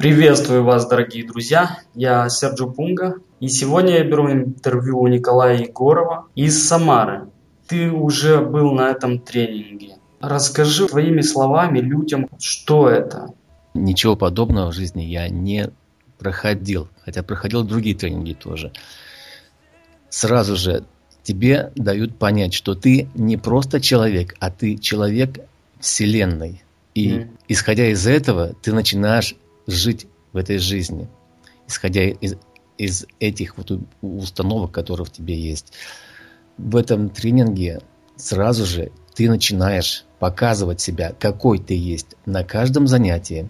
Приветствую вас, дорогие друзья. Я Серджо Пунга. И сегодня я беру интервью у Николая Егорова из Самары. Ты уже был на этом тренинге. Расскажи твоими словами людям, что это. Ничего подобного в жизни я не проходил, хотя проходил другие тренинги тоже. Сразу же тебе дают понять, что ты не просто человек, а ты человек Вселенной. И mm. исходя из этого, ты начинаешь жить в этой жизни, исходя из, из этих вот установок, которые в тебе есть. В этом тренинге сразу же ты начинаешь показывать себя, какой ты есть на каждом занятии.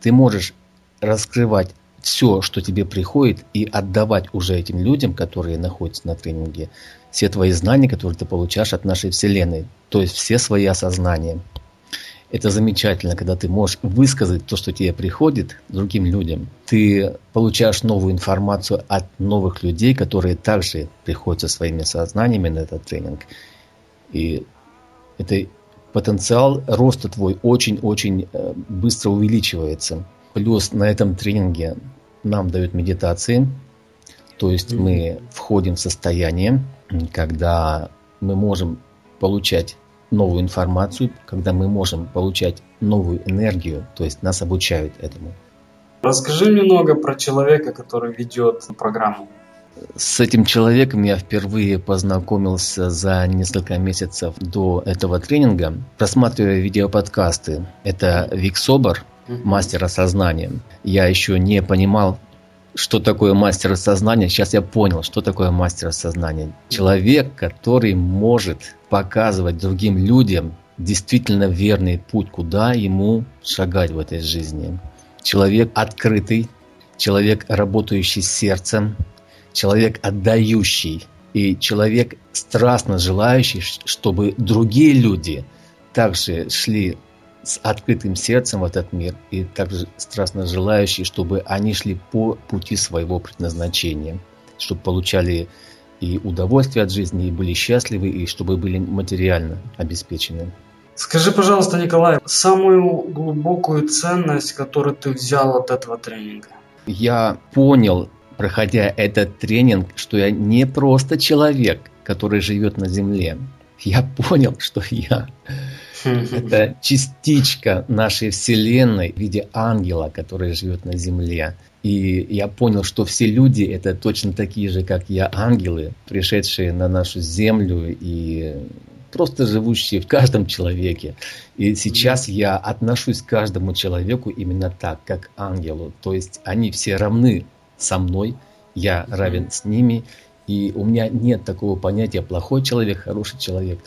Ты можешь раскрывать все, что тебе приходит, и отдавать уже этим людям, которые находятся на тренинге, все твои знания, которые ты получаешь от нашей Вселенной, то есть все свои осознания. Это замечательно, когда ты можешь высказать то, что тебе приходит другим людям. Ты получаешь новую информацию от новых людей, которые также приходят со своими сознаниями на этот тренинг. И это потенциал роста твой очень-очень э, быстро увеличивается. Плюс на этом тренинге нам дают медитации, то есть мы входим в состояние, когда мы можем получать новую информацию, когда мы можем получать новую энергию, то есть нас обучают этому. Расскажи немного про человека, который ведет программу. С этим человеком я впервые познакомился за несколько месяцев до этого тренинга, просматривая видеоподкасты. Это Вик Собор, мастер осознания. Я еще не понимал, что такое мастер сознания. Сейчас я понял, что такое мастер сознания. Человек, который может показывать другим людям действительно верный путь, куда ему шагать в этой жизни. Человек открытый, человек, работающий сердцем, человек отдающий и человек страстно желающий, чтобы другие люди также шли с открытым сердцем в этот мир и также страстно желающие, чтобы они шли по пути своего предназначения, чтобы получали и удовольствие от жизни, и были счастливы, и чтобы были материально обеспечены. Скажи, пожалуйста, Николай, самую глубокую ценность, которую ты взял от этого тренинга? Я понял, проходя этот тренинг, что я не просто человек, который живет на Земле. Я понял, что я это частичка нашей Вселенной в виде ангела, который живет на Земле. И я понял, что все люди это точно такие же, как я, ангелы, пришедшие на нашу Землю и просто живущие в каждом человеке. И сейчас я отношусь к каждому человеку именно так, как ангелу. То есть они все равны со мной, я равен с ними, и у меня нет такого понятия плохой человек, хороший человек.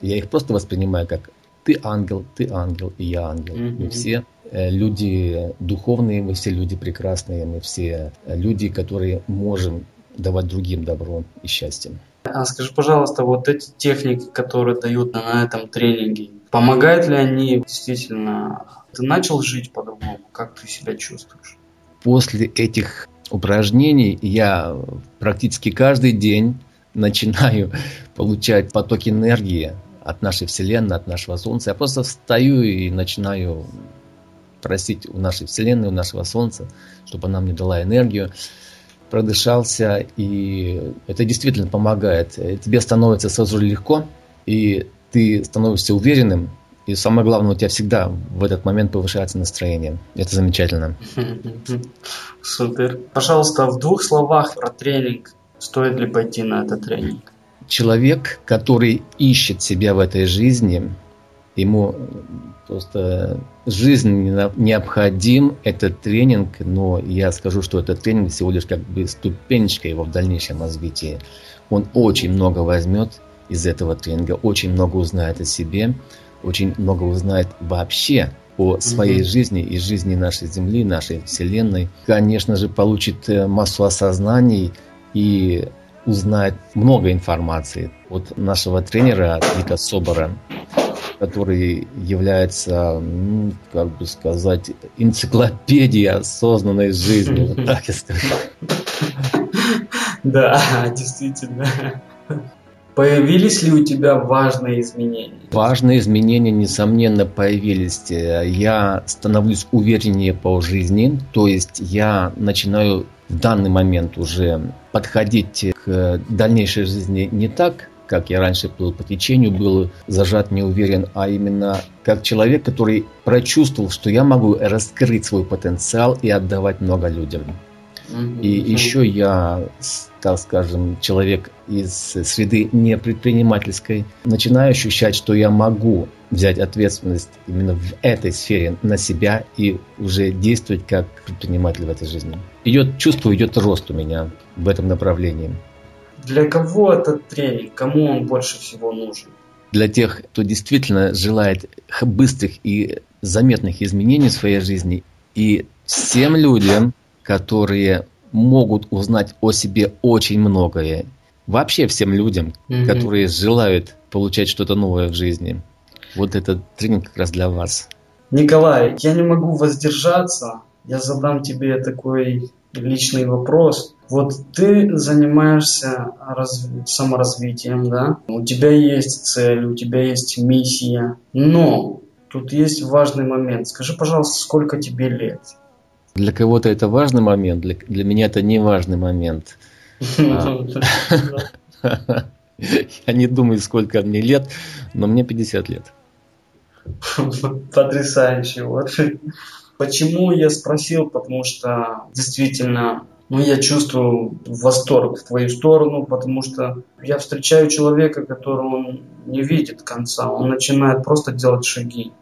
Я их просто воспринимаю как ты ангел, ты ангел, и я ангел. Mm-hmm. Мы все э, люди духовные, мы все люди прекрасные, мы все э, люди, которые можем давать другим добро и счастье. А скажи, пожалуйста, вот эти техники, которые дают на этом тренинге, помогают ли они действительно? Ты начал жить по-другому? Как ты себя чувствуешь? После этих упражнений я практически каждый день начинаю получать поток энергии, от нашей Вселенной, от нашего Солнца. Я просто встаю и начинаю просить у нашей Вселенной, у нашего Солнца, чтобы она мне дала энергию, продышался, и это действительно помогает. Тебе становится сразу легко, и ты становишься уверенным, и самое главное, у тебя всегда в этот момент повышается настроение. Это замечательно. Супер. Пожалуйста, в двух словах про тренинг. Стоит ли пойти на этот тренинг? Человек, который ищет себя в этой жизни, ему просто жизнь необходим этот тренинг, но я скажу, что этот тренинг всего лишь как бы ступенечка его в дальнейшем развитии. Он очень много возьмет из этого тренинга, очень много узнает о себе, очень много узнает вообще о своей mm жизни и жизни нашей Земли, нашей Вселенной. Конечно же, получит э, массу осознаний и узнать много информации от нашего тренера Вика Собора, который является, ну, как бы сказать, энциклопедией осознанной жизни. Вот так я скажу. Да, действительно. Появились ли у тебя важные изменения? Важные изменения, несомненно, появились. Я становлюсь увереннее по жизни, то есть я начинаю в данный момент уже подходить к дальнейшей жизни не так, как я раньше плыл по течению, был зажат, не уверен, а именно как человек, который прочувствовал, что я могу раскрыть свой потенциал и отдавать много людям. И еще я, так скажем, человек из среды не предпринимательской, начинаю ощущать, что я могу взять ответственность именно в этой сфере на себя и уже действовать как предприниматель в этой жизни. Идет чувство, идет рост у меня в этом направлении. Для кого этот тренинг? Кому он больше всего нужен? Для тех, кто действительно желает быстрых и заметных изменений в своей жизни и всем людям, которые могут узнать о себе очень многое. Вообще всем людям, mm которые желают получать что-то новое в жизни. Вот этот тренинг как раз для вас. Николай, я не могу воздержаться. Я задам тебе такой личный вопрос. Вот ты занимаешься раз... саморазвитием, да? У тебя есть цель, у тебя есть миссия. Но тут есть важный момент. Скажи, пожалуйста, сколько тебе лет? Для кого-то это важный момент, для, для меня это не важный момент. Я не думаю, сколько мне лет, но мне 50 лет. Потрясающе. Вот. Почему я спросил? Потому что действительно ну, я чувствую восторг в твою сторону, потому что я встречаю человека, которого он не видит конца, он начинает просто делать шаги.